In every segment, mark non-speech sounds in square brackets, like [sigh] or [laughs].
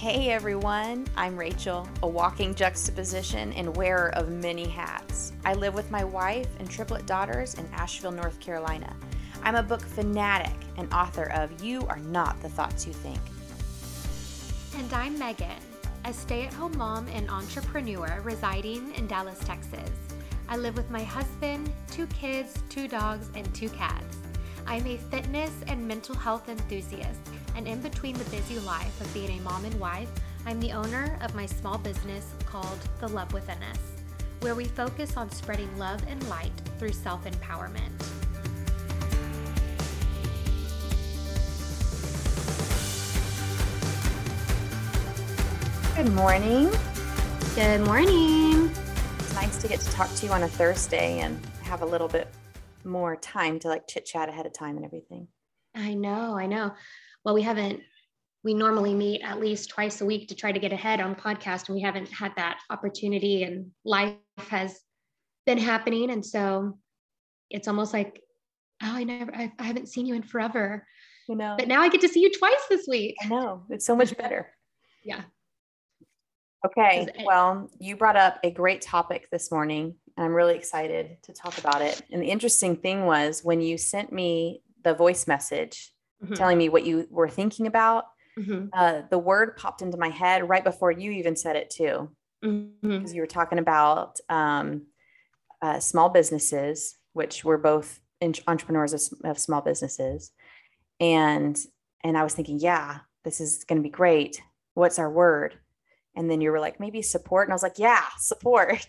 Hey everyone, I'm Rachel, a walking juxtaposition and wearer of many hats. I live with my wife and triplet daughters in Asheville, North Carolina. I'm a book fanatic and author of You Are Not the Thoughts You Think. And I'm Megan, a stay at home mom and entrepreneur residing in Dallas, Texas. I live with my husband, two kids, two dogs, and two cats. I'm a fitness and mental health enthusiast and in between the busy life of being a mom and wife, I'm the owner of my small business called The Love Within Us, where we focus on spreading love and light through self empowerment. Good morning. Good morning. It's nice to get to talk to you on a Thursday and have a little bit more time to like chit chat ahead of time and everything. I know, I know well, we haven't, we normally meet at least twice a week to try to get ahead on podcast, and we haven't had that opportunity, and life has been happening. And so it's almost like, oh, I never, I, I haven't seen you in forever. You know, but now I get to see you twice this week. I know it's so much better. yeah. Okay. Well, you brought up a great topic this morning, and I'm really excited to talk about it. And the interesting thing was when you sent me the voice message, mm-hmm. telling me what you were thinking about. Mm-hmm. Uh, the word popped into my head right before you even said it too, because mm-hmm. you were talking about um, uh, small businesses, which we're both entrepreneurs of, of small businesses, and and I was thinking, yeah, this is going to be great. What's our word? And then you were like, maybe support, and I was like, yeah, support.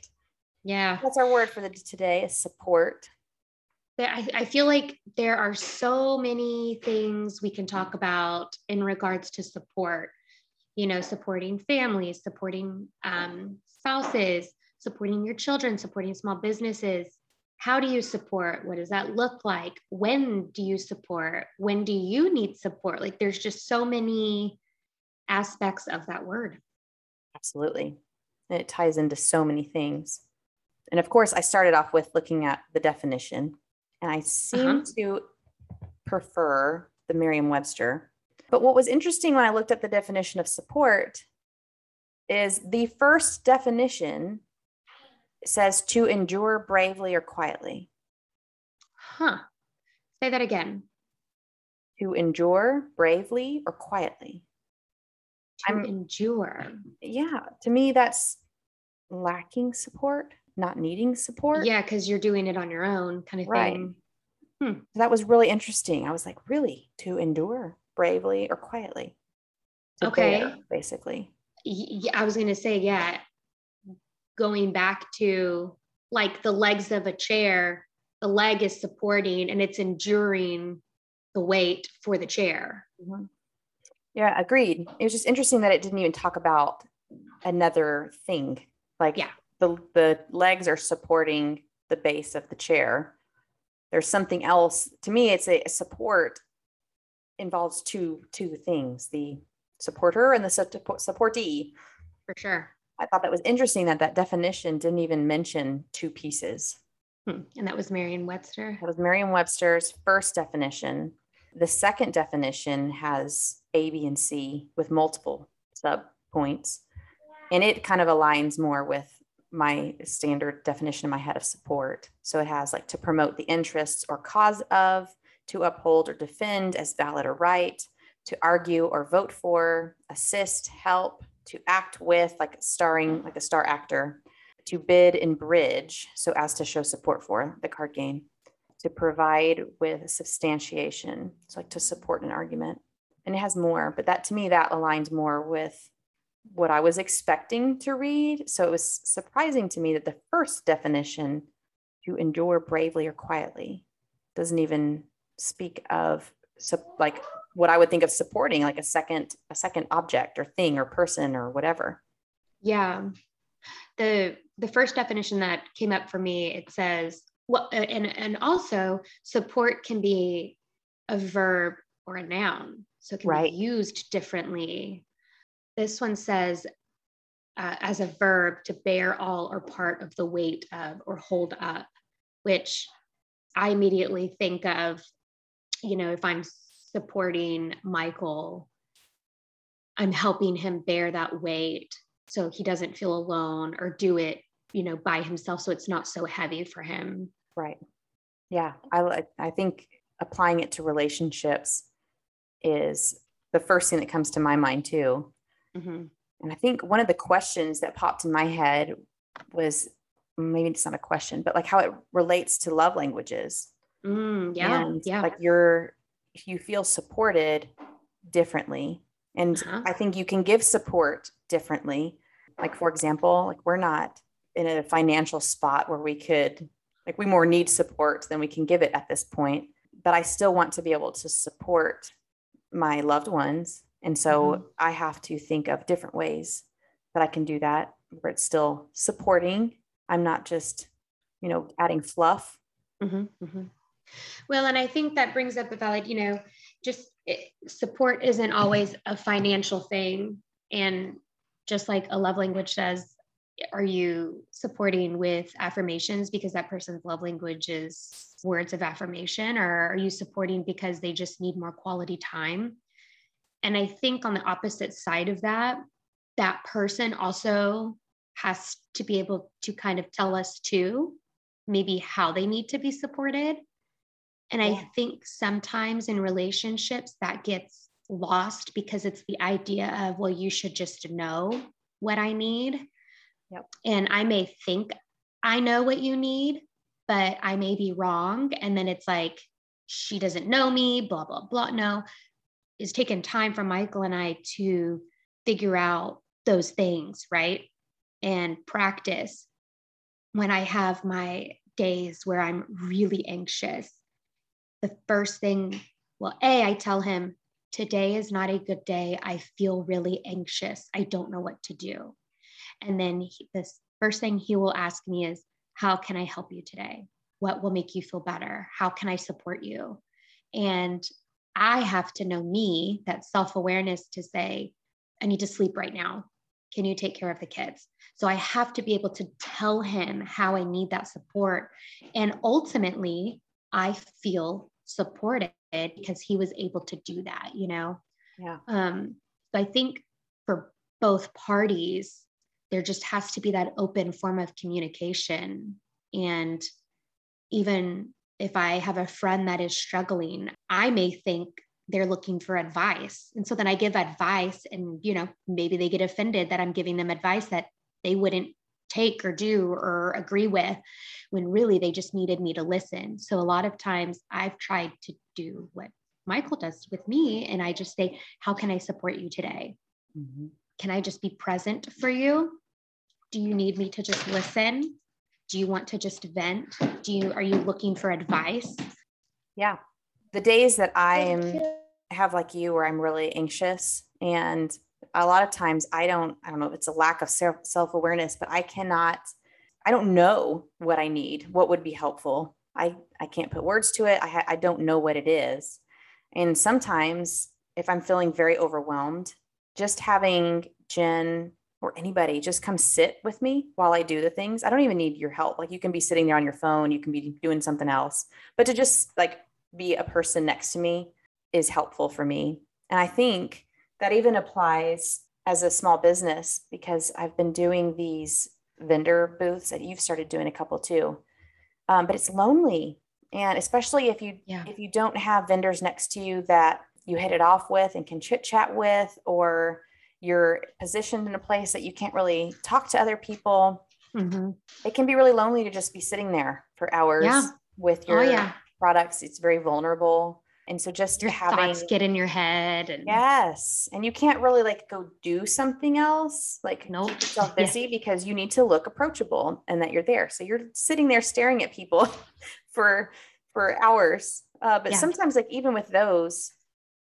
Yeah, that's our word for the today is support. I, I feel like there are so many things we can talk about in regards to support you know supporting families supporting um, spouses supporting your children supporting small businesses. How do you support? What does that look like? When do you support? When do you need support? Like there's just so many aspects of that word. Absolutely. And it ties into so many things. And of course i started off with looking at the definition and I seem uh-huh. to prefer the Merriam Webster. But what was interesting when I looked at the definition of support is the first definition says to endure bravely or quietly. Huh. Say that again. To endure bravely or quietly. To I'm, endure. Yeah. To me, that's lacking support not needing support. Yeah, because you're doing it on your own, kind of right. thing. Hmm. That was really interesting. I was like, really, to endure bravely or quietly. Okay. Bear, basically. Yeah, I was going to say, yeah, going back to like the legs of a chair, the leg is supporting and it's enduring the weight for the chair. Mm-hmm. Yeah, agreed. It was just interesting that it didn't even talk about another thing. Like, yeah, the, the legs are supporting the base of the chair. There's something else. To me, it's a, a support involves two two things: the supporter and the support, supportee. For sure. I thought that was interesting that that definition didn't even mention two pieces. Hmm. And that was Merriam-Webster. That was Merriam-Webster's first definition. The second definition has A, B, and C with multiple sub points, and it kind of aligns more with my standard definition in my head of support. So it has like to promote the interests or cause of, to uphold or defend as valid or right, to argue or vote for, assist, help, to act with, like starring, like a star actor, to bid and bridge, so as to show support for the card game, to provide with substantiation, so like to support an argument. And it has more, but that to me, that aligns more with what I was expecting to read. So it was surprising to me that the first definition, to endure bravely or quietly, doesn't even speak of like what I would think of supporting, like a second a second object or thing or person or whatever. Yeah, the the first definition that came up for me it says well, and and also support can be a verb or a noun, so it can right. be used differently this one says, uh, as a verb, to bear all or part of the weight of or hold up, which I immediately think of, you know, if I'm supporting Michael I'm helping him bear that weight so he doesn't feel alone or do it, you know, by himself so it's not so heavy for him. Right. Yeah, I I think applying it to relationships is the first thing that comes to my mind too. Mm-hmm. And I think one of the questions that popped in my head was maybe it's not a question, but like how it relates to love languages. Mm, yeah. And yeah. like you're, you feel supported differently. And uh-huh. I think you can give support differently. Like, for example, like we're not in a financial spot where we could, like, we more need support than we can give it at this point. But I still want to be able to support my loved ones. And so mm-hmm. I have to think of different ways that I can do that where it's still supporting. I'm not just, you know, adding fluff. Mm-hmm, mm-hmm. Well, and I think that brings up a valid, you know, just it, support isn't always a financial thing. And just like a love language says, are you supporting with affirmations because that person's love language is words of affirmation, or are you supporting because they just need more quality time? And I think on the opposite side of that, that person also has to be able to kind of tell us too, maybe how they need to be supported. And. I think sometimes in relationships that gets lost because it's the idea of, well, you should just know what I need. Yep. And I may think I know what you need, but I may be wrong. And then it's like, she doesn't know me, blah, blah, blah. No, it's taken time for Michael and I to figure out those things, right? And practice. When I have my days where I'm really anxious, the first thing, well, A, I tell him, today is not a good day. I feel really anxious. I don't know what to do. And then he, the first thing he will ask me is, How can I help you today? What will make you feel better? How can I support you? And I have to know me, that self awareness to say, I need to sleep right now. Can you take care of the kids? So I have to be able to tell him how I need that support. And ultimately, I feel supported because he was able to do that, you know? Yeah. Um, so I think for both parties, there just has to be that open form of communication. And even if I have a friend that is struggling, I may think they're looking for advice. And so then I give advice and, you know, maybe they get offended that I'm giving them advice that they wouldn't take or do or agree with when really they just needed me to listen. So a lot of times I've tried to do what Michael does with me and I just say, how can I support you today? Mm-hmm. Can I just be present for you? Do you need me to just listen? Do you want to just vent? Do you are you looking for advice? Yeah. The days that I'm have like you where I'm really anxious and a lot of times I don't I don't know if it's a lack of self-awareness but I cannot I don't know what I need what would be helpful. I I can't put words to it. I ha- I don't know what it is. And sometimes if I'm feeling very overwhelmed just having Jen or anybody just come sit with me while I do the things I don't even need your help. Like you can be sitting there on your phone you can be doing something else. But to just like be a person next to me is helpful for me and I think that even applies as a small business because I've been doing these vendor booths that you've started doing a couple too. Um, but it's lonely. And especially if you yeah. if you don't have vendors next to you that you hit it off with and can chit chat with, or you're positioned in a place that you can't really talk to other people, mm-hmm. it can be really lonely to just be sitting there for hours yeah. with oh, your oh, yeah. Products. It's very vulnerable. And so just your having thoughts get in your head and yes. And you can't really like go do something else, like nope. keep yourself busy yeah. because you need to look approachable and that you're there. So you're sitting there staring at people [laughs] for for hours. Uh, but yeah. sometimes like even with those,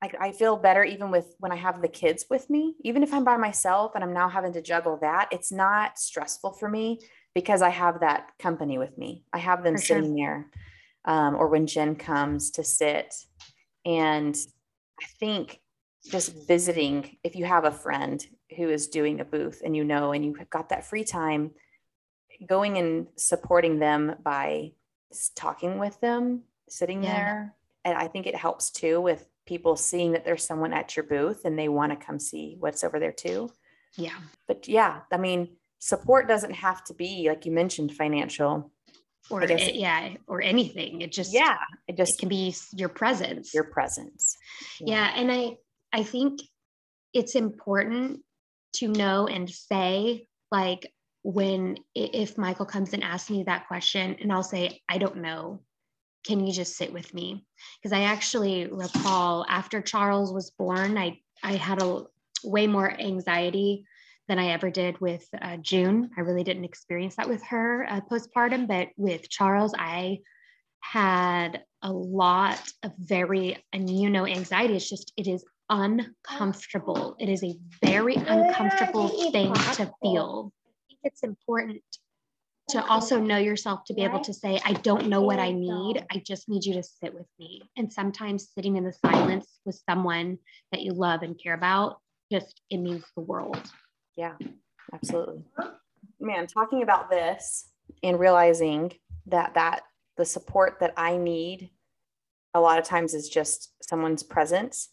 I, I feel better even with when I have the kids with me, even if I'm by myself and I'm now having to juggle that, it's not stressful for me because I have that company with me. I have them for sitting sure. there. Um, or when Jen comes to sit and I think just visiting, if you have a friend who is doing a booth and you know, and you've got that free time, going and supporting them by talking with them, sitting yeah. there. And I think it helps too with people seeing that there's someone at your booth and they want to come see what's over there too. Yeah. But yeah, I mean, support doesn't have to be like you mentioned financial or it, yeah or anything. It just yeah it just it can be your presence. Your presence. Yeah. yeah and i i think it's important to know and say like when if michael comes and asks me that question and i'll say i don't know. Can you just sit with me? Because i actually recall after charles was born i i had a way more anxiety than I ever did with uh, June. I really didn't experience that with her uh, postpartum, but with Charles, I had a lot of very, and you know, anxiety is just, it is uncomfortable. It is a very uncomfortable thing to feel. I think it's important to also know yourself to be able to say, I don't know what I need. I just need you to sit with me. And sometimes sitting in the silence with someone that you love and care about, just it means the world. Yeah, absolutely. Man, talking about this and realizing that that the support that I need a lot of times is just someone's presence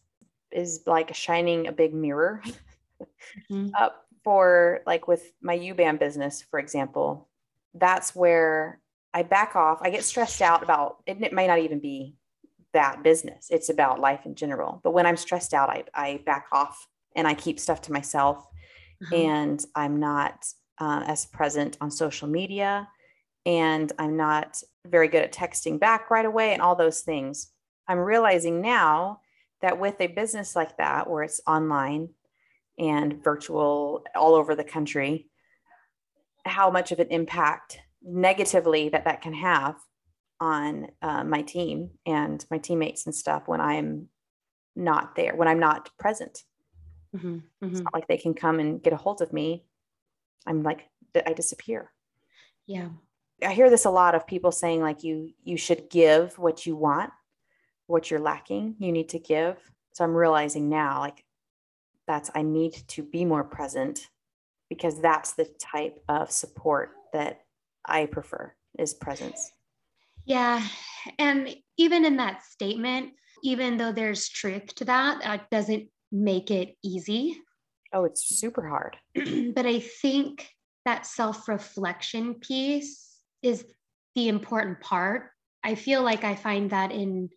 is like shining a big mirror [laughs] mm-hmm. up for like with my U-band business, for example. That's where I back off. I get stressed out about it. It may not even be that business. It's about life in general. But when I'm stressed out, I, I back off and I keep stuff to myself uh-huh. and I'm not uh, as present on social media, and I'm not very good at texting back right away, and all those things. I'm realizing now that with a business like that, where it's online and virtual all over the country, how much of an impact negatively that that can have on uh, my team and my teammates and stuff when I'm not there, when I'm not present. Mm-hmm, mm-hmm. It's not like they can come and get a hold of me. I'm like, I disappear. Yeah. I hear this a lot of people saying like you you should give what you want, what you're lacking, you need to give. So I'm realizing now like that's I need to be more present because that's the type of support that I prefer is presence. Yeah. And even in that statement, even though there's truth to that, that doesn't make it easy. Oh, it's super hard. [clears throat] but I think that self reflection piece is the important part. I feel like I find that in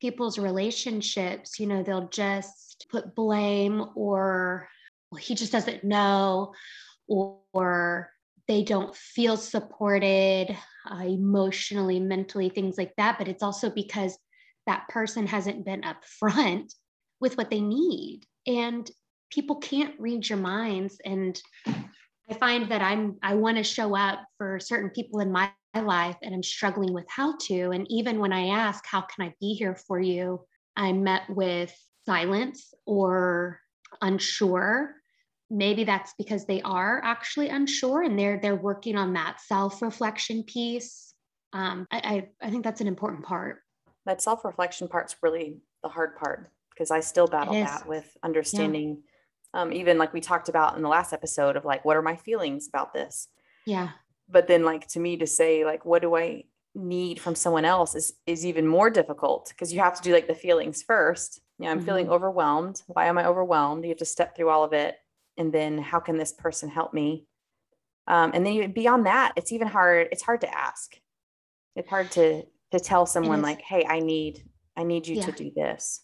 people's relationships, you know, they'll just put blame or, well, he just doesn't know, or, or they don't feel supported uh, emotionally, mentally, things like that. But it's also because that person hasn't been upfront with what they need. And people can't read your minds. And I find that I'm I want to show up for certain people in my life and I'm struggling with how to. And even when I ask, how can I be here for you? I'm met with silence or unsure. Maybe that's because they are actually unsure and they're they're working on that self-reflection piece. Um, I, I, I think that's an important part. That self-reflection part's really the hard part because I still battle that with understanding. Yeah. Um, even like we talked about in the last episode of like, what are my feelings about this? Yeah. But then, like to me, to say like, what do I need from someone else is is even more difficult because you have to do like the feelings first. Yeah, I'm mm-hmm. feeling overwhelmed. Why am I overwhelmed? You have to step through all of it, and then how can this person help me? Um, and then even beyond that, it's even hard. It's hard to ask. It's hard to to tell someone like, "Hey, I need I need you yeah. to do this."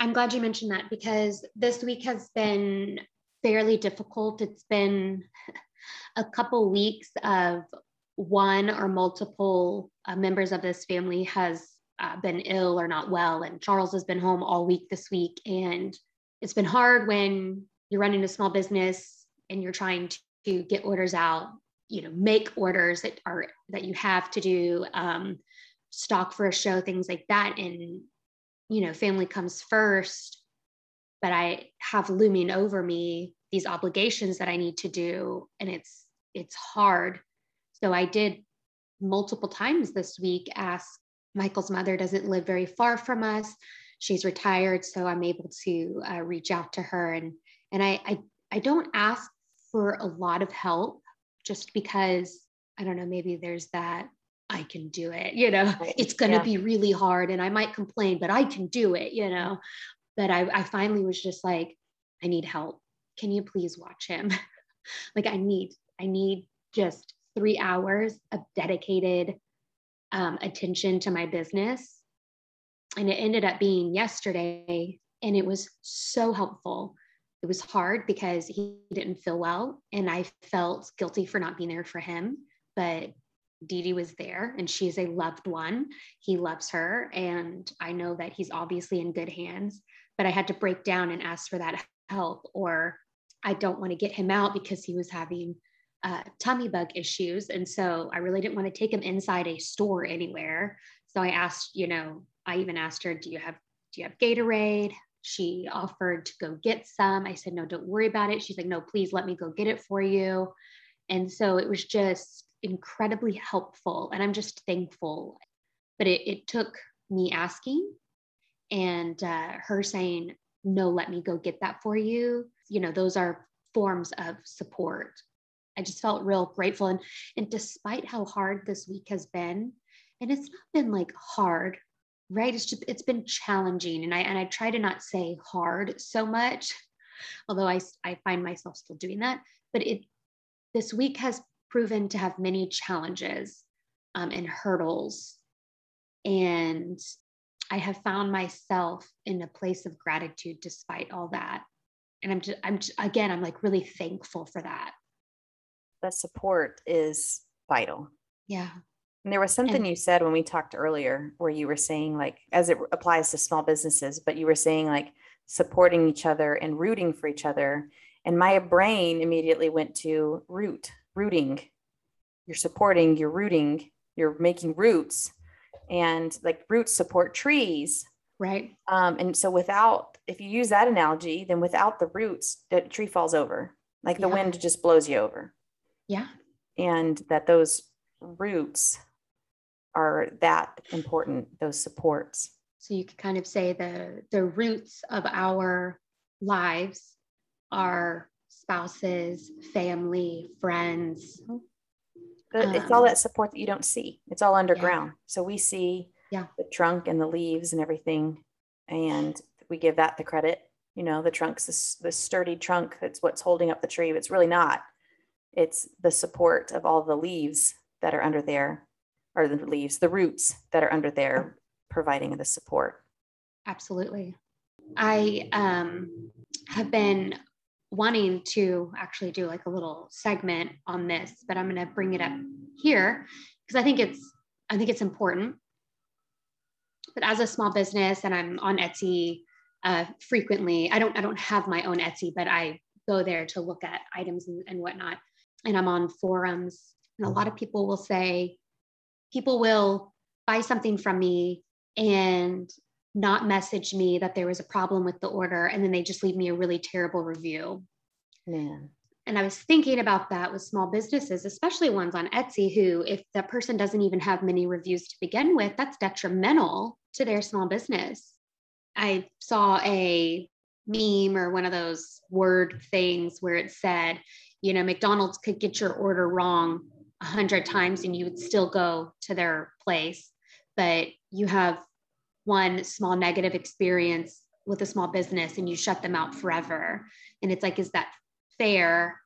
I'm glad you mentioned that because this week has been fairly difficult. It's been [laughs] a couple weeks of one or multiple uh, members of this family has uh, been ill or not well, and Charles has been home all week this week. And it's been hard when you're running a small business and you're trying to, to get orders out, you know, make orders that are that you have to do, um, stock for a show, things like that. And you know, family comes first, but I have looming over me these obligations that I need to do. And it's, it's hard. So I did multiple times this week ask Michael's mother doesn't live very far from us. She's retired, so I'm able to uh, reach out to her. And and I, I I don't ask for a lot of help just because I don't know. Maybe there's that I can do it. You know, [laughs] Right. it's going to Yeah. be really hard and I might complain, but I can do it, you know. But I, I finally was just like, I need help. Can you please watch him? [laughs] like, I need, I need just three hours of dedicated um, attention to my business. And it ended up being yesterday. And it was so helpful. It was hard because he didn't feel well. And I felt guilty for not being there for him. But Dee Dee was there and she is a loved one. He loves her. And I know that he's obviously in good hands. But I had to break down and ask for that help, or I don't want to get him out because he was having uh, tummy bug issues. And so I really didn't want to take him inside a store anywhere. So I asked, you know, I even asked her, do you have, do you have Gatorade? She offered to go get some. I said, no, don't worry about it. She's like, no, please let me go get it for you. And so it was just incredibly helpful. And I'm just thankful. But it, it took me asking and uh, her saying, no, let me go get that for you. You know, those are forms of support. I just felt real grateful. And, and despite how hard this week has been, and it's not been like hard, right? It's just, it's been challenging. And I, and I try to not say hard so much, although I, I find myself still doing that. But it, this week has proven to have many challenges um, and hurdles. And I have found myself in a place of gratitude despite all that. And I'm just, I'm just, again, I'm like really thankful for that. That support is vital. Yeah. And there was something And- you said when we talked earlier where you were saying, like, as it applies to small businesses, but you were saying, like, supporting each other and rooting for each other. And my brain immediately went to root, rooting. You're supporting, you're rooting, you're making roots. And like roots support trees. Right. Um, and so without, if you use that analogy, then without the roots, the tree falls over. Like the Yeah. wind just blows you over Yeah. and that those roots are that important those supports So you could kind of say the the roots of our lives are spouses, family, friends. But it's all Um, that support that you don't see. It's all underground. So we see Yeah. the trunk and the leaves and everything and we give that the credit. You know the trunk's this, this sturdy trunk that's what's holding up the tree but it's really not. It's the support of all the leaves that are under there or the leaves the roots that are under there providing the support. Absolutely. I um, have been wanting to actually do like a little segment on this, but I'm going to bring it up here because I think it's I think it's important. But as a small business, and I'm on Etsy uh, frequently, I don't I don't have my own Etsy, but I go there to look at items and, and whatnot. And I'm on forums, and a lot of people will say, people will buy something from me and not message me that there was a problem with the order and then they just leave me a really terrible review. Man and i was thinking about that with small businesses especially ones on etsy who if that person doesn't even have many reviews to begin with that's detrimental to their small business. I saw a meme or one of those word things where it said you know mcdonald's could get your order wrong a hundred times and you would still go to their place but you have one small negative experience with a small business and you shut them out forever. And it's like, is that fair?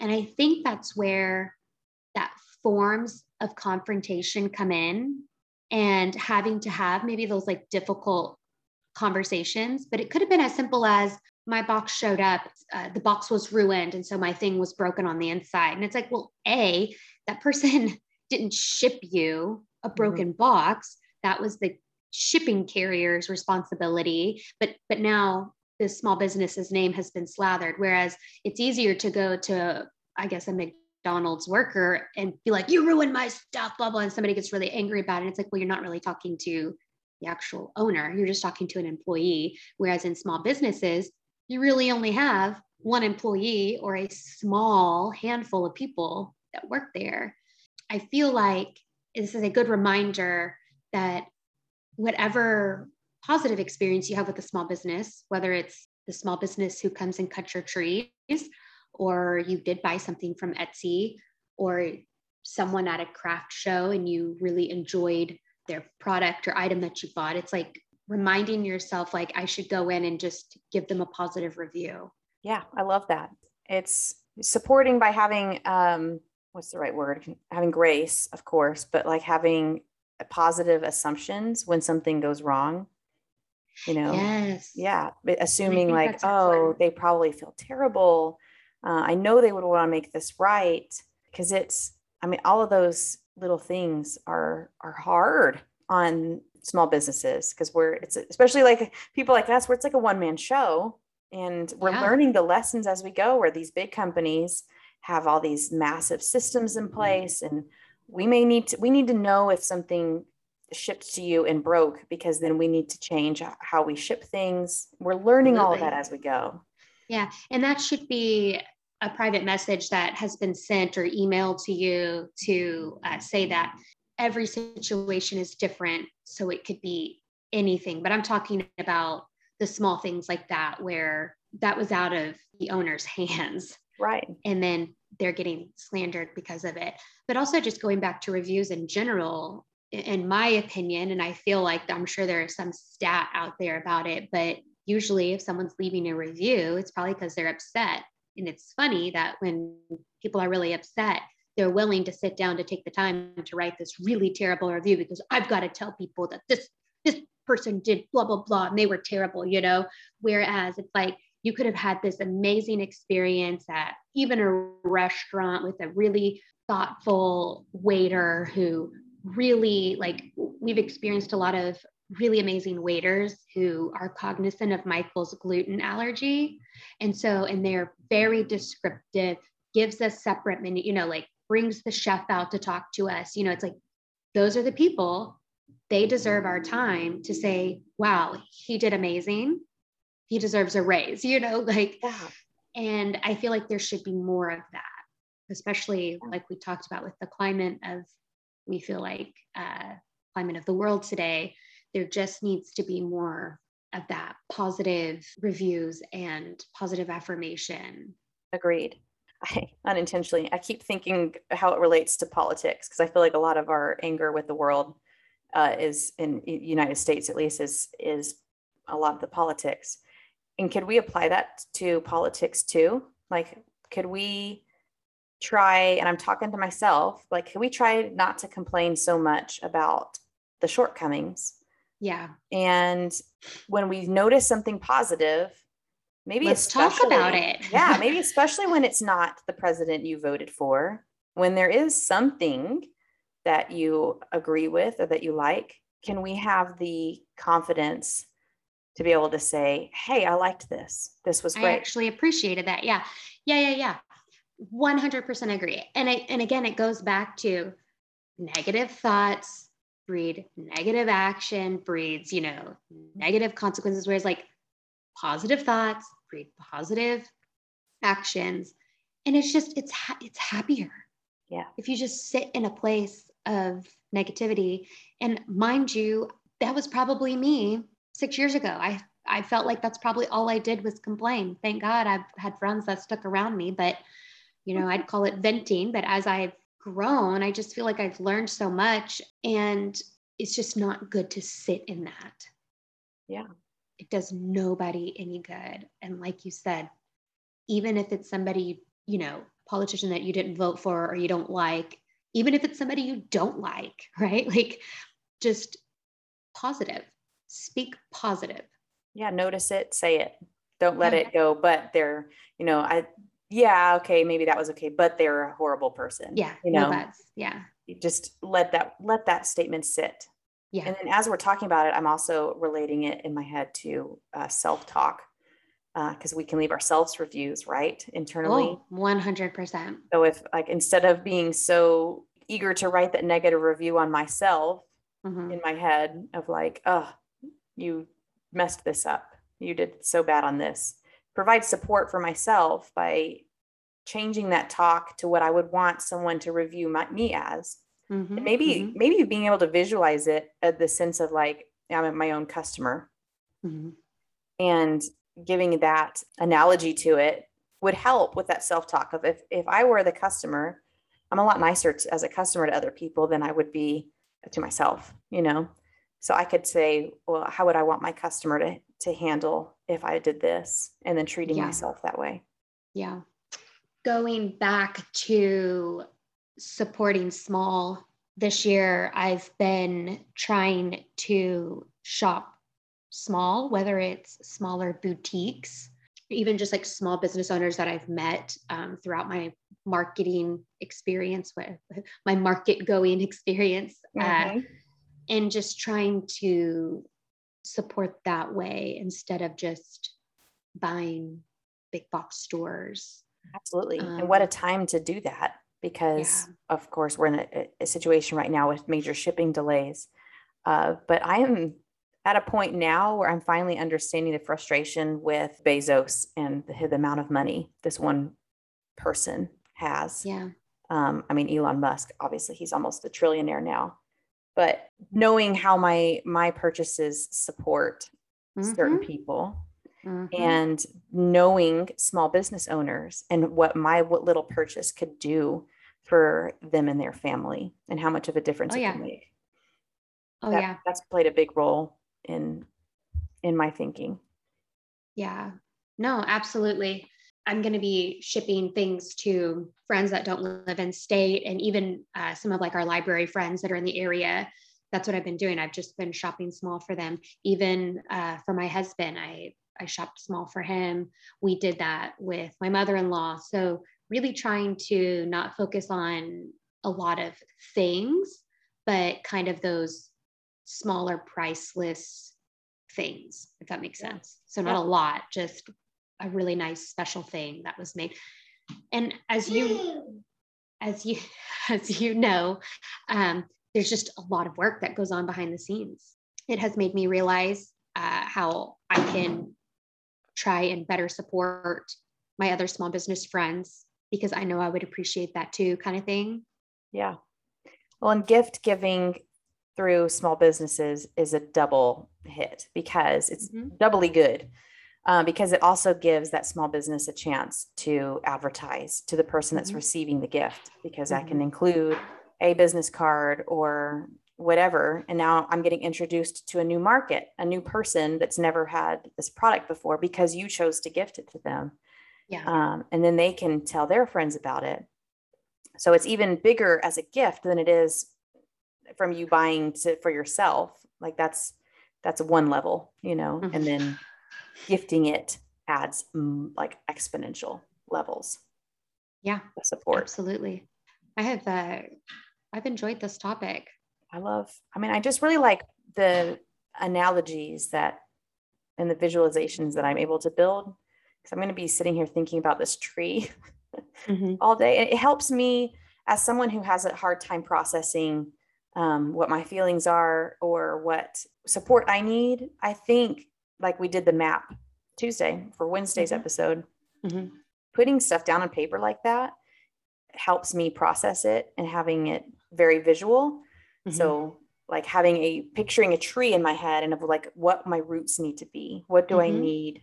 And I think that's where that forms of confrontation come in and having to have maybe those like difficult conversations. But it could have been as simple as my box showed up, uh, the box was ruined. And so my thing was broken on the inside. And it's like, well, A, that person [laughs] didn't ship you a broken box. That was the shipping carrier's responsibility but but now this small business's name has been slathered. Whereas it's easier to go to i guess a mcdonald's worker and be like you ruined my stuff blah blah and somebody gets really angry about it. It's like well you're not really talking to the actual owner. You're just talking to an employee. Whereas in small businesses you really only have one employee or a small handful of people that work there. I feel like this is a good reminder that whatever positive experience you have with a small business, whether it's the small business who comes and cuts your trees, or you did buy something from Etsy, or someone at a craft show and you really enjoyed their product or item that you bought it's like reminding yourself like i should go in and just give them a positive review. Yeah i love that. It's supporting by having um what's the right word? Having grace of course but like having positive assumptions when something goes wrong you know? Yes. Yeah assuming like oh they probably feel terrible uh, i know they would want to make this right because it's i mean all of those little things are are hard on small businesses because we're it's especially like people like us where it's like a one man show and we're yeah. learning the lessons as we go where these big companies have all these massive systems in place and we may need to we need to know if something shipped to you and broke because then we need to change how we ship things. We're learning Absolutely. all of that as we go. Yeah and that should be a private message that has been sent or emailed to you to uh, say that every situation is different so it could be anything. But i'm talking about the small things like that where that was out of the owner's [laughs] hands. Right. And then they're getting slandered because of it. But also just going back to reviews in general in my opinion and i feel like i'm sure there is some stat out there about it but usually if someone's leaving a review it's probably because they're upset. And it's funny that when people are really upset they're willing to sit down to take the time to write this really terrible review because i've got to tell people that this this person did blah blah blah and they were terrible you know? Whereas it's like you could have had this amazing experience at even a restaurant with a really thoughtful waiter who really like we've experienced a lot of really amazing waiters who are cognizant of Michael's gluten allergy. And so, and they're very descriptive, gives us separate menu, you know, like brings the chef out to talk to us. You know, it's like those are the people, they deserve our time to say, wow, he did amazing he deserves a raise, you know, [laughs] like, yeah. And I feel like there should be more of that, especially like we talked about with the climate of, we feel like uh, climate of the world today, there just needs to be more of that positive reviews and positive affirmation. Agreed. [laughs] I unintentionally, I keep thinking how it relates to politics because I feel like a lot of our anger with the world uh, is in United States, at least, is is a lot of the politics and could we apply that to politics too? Like could we try and i'm talking to myself like can we try not to complain so much about the shortcomings? Yeah. And when we notice something positive maybe let's talk about it. [laughs] Yeah maybe especially when it's not the president you voted for when there is something that you agree with or that you like can we have the confidence to be able to say, Hey, I liked this. This was great. I actually appreciated that. Yeah. Yeah. Yeah. Yeah. 100% agree. And I, and again, it goes back to negative thoughts breed negative action breeds, you know, negative consequences, whereas like positive thoughts breed positive actions. And it's just, it's, ha- it's happier. Yeah. If you just sit in a place of negativity and mind you, that was probably me six years ago. I I felt like that's probably all I did was complain. Thank God I've had friends that stuck around me, but you know, I'd call it venting. But as I've grown, I just feel like I've learned so much and it's just not good to sit in that. Yeah. It does nobody any good. And like you said, even if it's somebody, you know, politician that you didn't vote for or you don't like, even if it's somebody you don't like, [laughs] right? Like just positive speak positive. Yeah, notice it, say it. Don't let it go, but they're, you know, I yeah, okay, maybe that was okay, but they're a horrible person. Yeah. You know, no yeah. Just let that let that statement sit. Yeah. And then as we're talking about it, I'm also relating it in my head to uh, self-talk because uh, we can leave ourselves reviews, right? Internally. Oh, 100%. So if like instead of being so eager to write that negative review on myself mm-hmm. in my head of like, oh, you messed this up. You did so bad on this. Provide support for myself by changing that talk to what I would want someone to review my, me as. Mm-hmm, and maybe mm-hmm. maybe being able to visualize it at the sense of like I'm my own customer, mm-hmm. and giving that analogy to it would help with that self talk of if if I were the customer, I'm a lot nicer to, as a customer to other people than I would be to myself, you know? So I could say, well, how would I want my customer to, to handle if I did this and then treating Yeah. myself that way? Yeah. Going back to supporting small this year, I've been trying to shop small, whether it's smaller boutiques, even just like small business owners that I've met um, throughout my marketing experience, with my market going [laughs] experience, uh, Mhm. And just trying to support that way instead of just buying big box stores. Absolutely. and what a Um, time to do that because, Yeah. of course, we're in a, a situation right now with major shipping delays. Uh, but I am at a point now where I'm finally understanding the frustration with Bezos and the, the amount of money this one person has. Yeah. Um, I mean, Elon Musk, obviously, he's almost a trillionaire now. But knowing how my my purchases support certain Mhm. people Mhm. and knowing small business owners and what my what little purchase could do for them and their family and how much of a difference Oh, it yeah. can make. oh That- yeah. That's played a big role in in my thinking. Yeah. No, absolutely. I'm going to be shipping things to friends that don't live in state and even uh, some of like our library friends that are in the area. That's what I've been doing. I've just been shopping small for them. Even uh, for my husband, I I shopped small for him. We did that with my mother-in-law. So really trying to not focus on a lot of things, but kind of those smaller priceless things, if that makes Yeah. sense. So not Yeah. a lot, just a really nice special thing that was made. And as you as you [laughs] as you know, um, there's just a lot of work that goes on behind the scenes. It has made me realize uh, how I can try and better support my other small business friends because I know I would appreciate that too, kind of thing. Yeah. Well, and gift giving through small businesses is a double hit because it's Mhm. doubly good. Uh, because it also gives that small business a chance to advertise to the person that's Mhm. receiving the gift because that can include a business card or whatever. And now I'm getting introduced to a new market, a new person that's never had this product before because you chose to gift it to them Yeah. um, and then they can tell their friends about it. So it's even bigger as a gift than it is from you buying to, for yourself. Like that's that's one level, you know, Mhm. and then gifting it adds like exponential levels yeah. support. Absolutely. I have uh I've enjoyed this topic. I love. I mean, I just really like the analogies that and the visualizations that I'm able to build because I'm going to be sitting here thinking about this tree [laughs] all day. And it helps me as someone who has a hard time processing um, what my feelings are or what support I need. I think, like we did the map Tuesday for Wednesday's Mhm. episode, Mhm. putting stuff down on paper like that helps me process it and having it very visual. Mhm. So, like having a picturing a tree in my head and of like what my roots need to be. What do I Mhm. need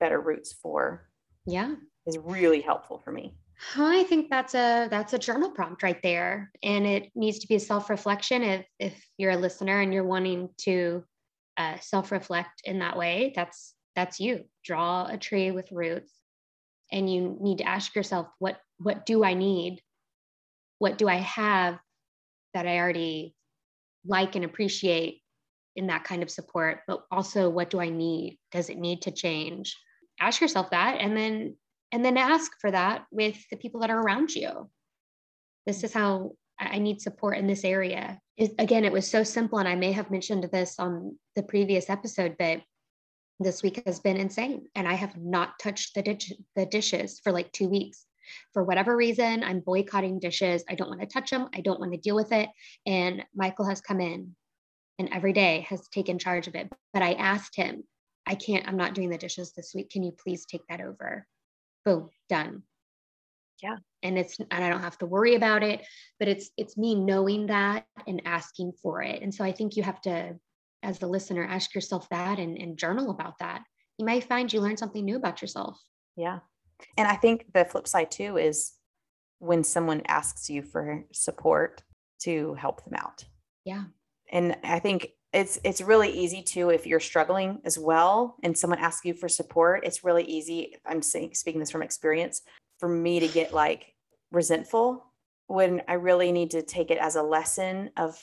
better roots for? yeah. Is really helpful for me. I think that's a that's a journal prompt right there, and it needs to be a self reflection. If if you're a listener and you're wanting to uh, self reflect in that way, that's that's you. Draw a tree with roots, and you need to ask yourself, what what do I need? What do I have that I already like and appreciate in that kind of support? But also, what do I need? Does it need to change? Ask yourself that, and then and then ask for that with the people that are around you. This is how I need support in this area. It, again, it was so simple, and I may have mentioned this on the previous episode, but this week has been insane, and I have not touched the the dishes for like two weeks. For whatever reason, I'm boycotting dishes. I don't want to touch them. I don't want to deal with it. And Michael has come in, and every day has taken charge of it. But I asked him, I can't. I'm not doing the dishes this week. Can you please take that over? boom done Yeah. and it's and i don't have to worry about it but it's it's me knowing that and asking for it and so i think you have to as the listener ask yourself that and, and journal about that you may find you learn something new about yourself Yeah. And I think the flip side too is when someone asks you for support to help them out. Yeah. And I think it's it's really easy to if you're struggling as well and someone asks you for support, it's really easy. I'm saying speaking this from experience for me to get like resentful when I really need to take it as a lesson of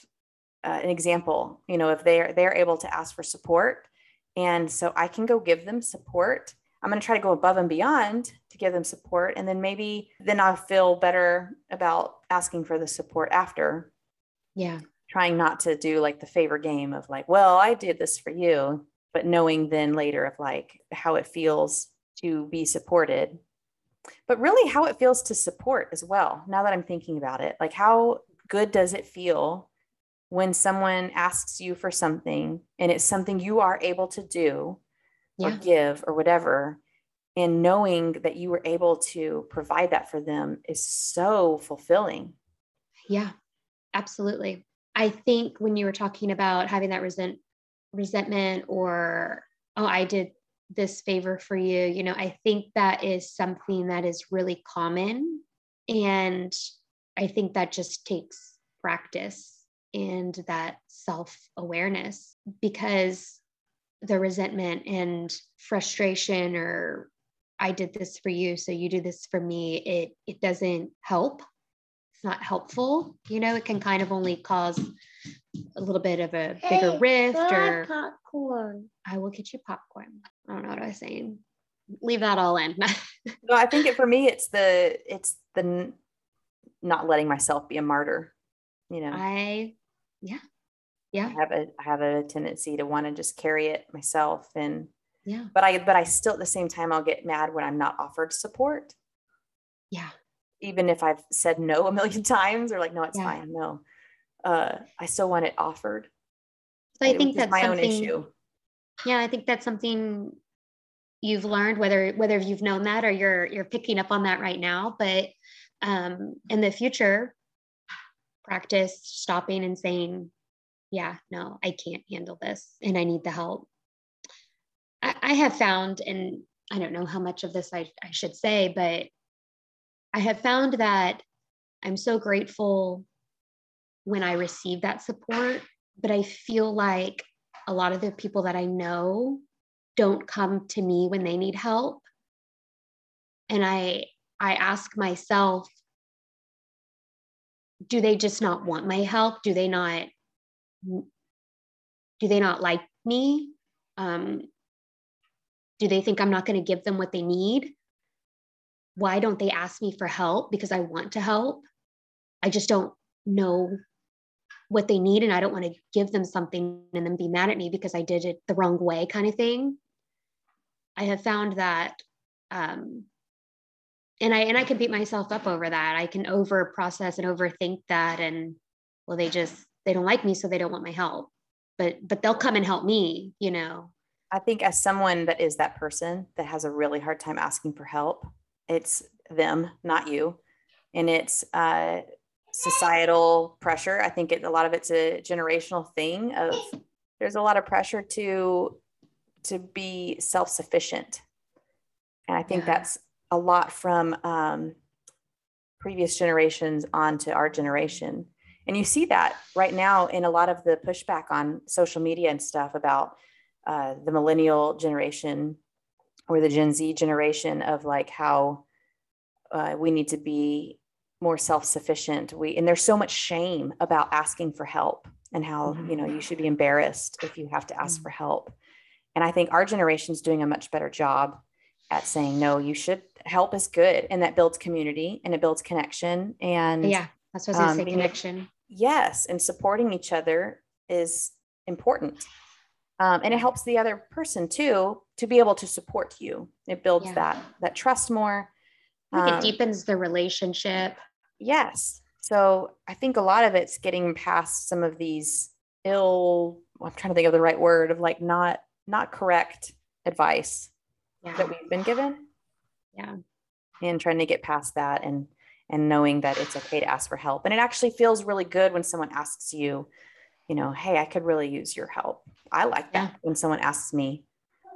uh, an example. You know, if they're they're able to ask for support, and so I can go give them support. I'm going to try to go above and beyond to give them support, and then maybe then I'll feel better about asking for the support after. Yeah, trying not to do like the favor game of like, well, I did this for you, but knowing then later of like how it feels to be supported but really how it feels to support as well. Now that I'm thinking about it, like how good does it feel when someone asks you for something and it's something you are able to do yeah. or give or whatever and knowing that you were able to provide that for them is so fulfilling yeah absolutely i think when you were talking about having that resent resentment or oh i did this favor for you you know i think that is something that is really common. And i think that just takes practice and that self awareness because the resentment and frustration or i did this for you so you do this for me it it doesn't help it's not helpful you know it can kind of only cause a little bit of a bigger hey, rift or popcorn i will get you popcorn I don't know what I was saying. Leave that all in. [laughs] no, I think it, for me, it's the it's the n- not letting myself be a martyr. You know, I yeah yeah I have a I have a tendency to want to just carry it myself and yeah. But I but I still at the same time I'll get mad when I'm not offered support. Yeah. Even if I've said no a million [laughs] times or like no, it's yeah. fine. No. Uh, I still want it offered. So I think that's my own issue yeah i think that's something you've learned whether whether you've known that or you're you're picking up on that right now but um in the future practice stopping and saying yeah no i can't handle this and i need the help i, I have found and i don't know how much of this I, I should say but i have found that i'm so grateful when i receive that support but i feel like a lot of the people that I know don't come to me when they need help. And I I ask myself, do they just not want my help? Do they not do they not like me? Um, do they think I'm not going to give them what they need? Why don't they ask me for help? Because I want to help. I just don't know what they need and I don't want to give them something and then be mad at me because I did it the wrong way kind of thing. I have found that um and I and I can beat myself up over that. I can over process and overthink that and well they just they don't like me so they don't want my help. But but they'll come and help me, you know. I think as someone that is that person that has a really hard time asking for help, it's them, not you. And it's uh societal pressure. I think it, a lot of it's a generational thing of there's a lot of pressure to to be self-sufficient. And I think yeah. that's a lot from um, previous generations onto our generation. And you see that right now in a lot of the pushback on social media and stuff about uh, the millennial generation or the Gen Z generation of like how uh, we need to be more self-sufficient we and there's so much shame about asking for help and how mm-hmm. you know you should be embarrassed if you have to ask mm-hmm. for help and i think our generation is doing a much better job at saying no you should help is good and that builds community and it builds connection and yeah that's what i was um, say connection yes and supporting each other is important um, and it helps the other person too to be able to support you it builds yeah. that that trust more um, it deepens the relationship Yes. So I think a lot of it's getting past some of these ill, I'm trying to think of the right word of like not not correct advice yeah. that we've been given. Yeah. And trying to get past that and and knowing that it's okay to ask for help. And it actually feels really good when someone asks you, you know, hey, I could really use your help. I like that yeah. when someone asks me.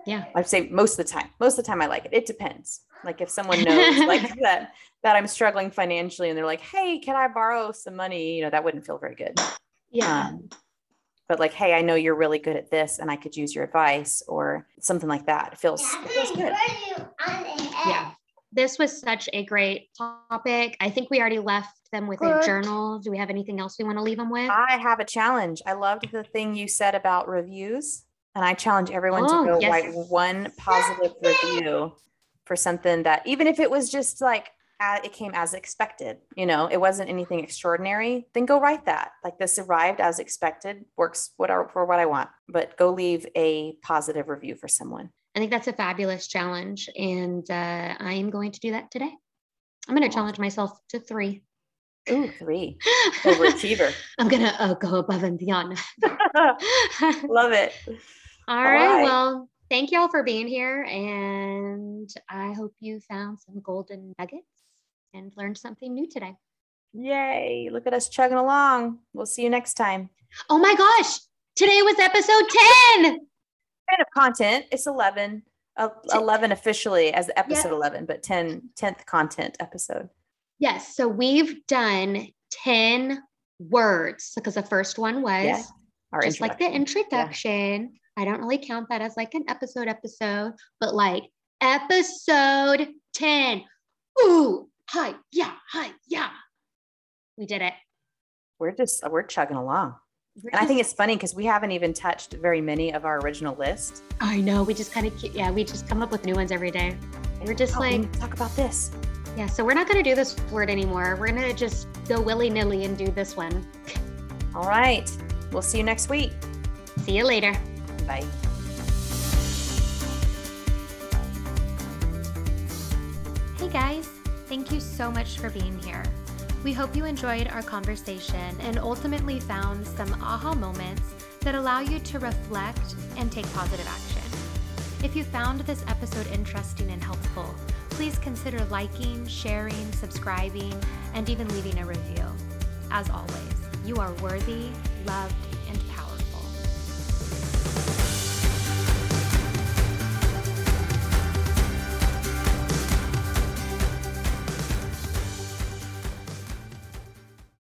Yeah. I'd say most of the time. Most of the time I like it. It depends. Like if someone knows [laughs] like that that I'm struggling financially and they're like, "Hey, can I borrow some money?" You know, that wouldn't feel very good. Yeah. Um, but like, "Hey, I know you're really good at this and I could use your advice," or something like that. It feels, it feels good. yeah. This was such a great topic. I think we already left them with a journal. Do we have anything else we want to leave them with? I have a challenge. I loved the thing you said about reviews, and I challenge everyone Oh, to go yes. write one positive review for something that, even if it was just like it came as expected, you know, it wasn't anything extraordinary. Then go write that. Like this arrived as expected, works what for what I want. But go leave a positive review for someone. I think that's a fabulous challenge. And uh, I am going to do that today. I'm going to challenge myself to three. Ooh, three [laughs] overachiever. I'm going to uh, go above and beyond. [laughs] Love it. All right. right. Well, thank y'all for being here. And I hope you found some golden nuggets and learned something new today. Yay! Look at us chugging along. We'll see you next time. Oh my gosh. Today was episode 10. Kind of content. It's 11, uh, 11 officially as episode Yeah. 11, but 10, 10th content episode. Yes. So we've done 10 words because the first one was Yeah, Our just like the introduction. introduction. I don't really count that as like an episode episode, but like episode 10. Ooh, hi, yeah, hi, yeah. We did it. We're just, we're chugging along. We're And I think it's funny because we haven't even touched very many of our original list. I know. We just kind of, yeah, we just come up with new ones every day. We're just Oh, like, need to talk about this. yeah, so we're not going to do this word anymore. We're going to just go willy nilly and do this one. All right. We'll see you next week. See you later. Bye. Hey guys, thank you so much for being here. We hope you enjoyed our conversation and ultimately found some aha moments that allow you to reflect and take positive action. If you found this episode interesting and helpful, please consider liking, sharing, subscribing, and even leaving a review. As always, you are worthy, loved,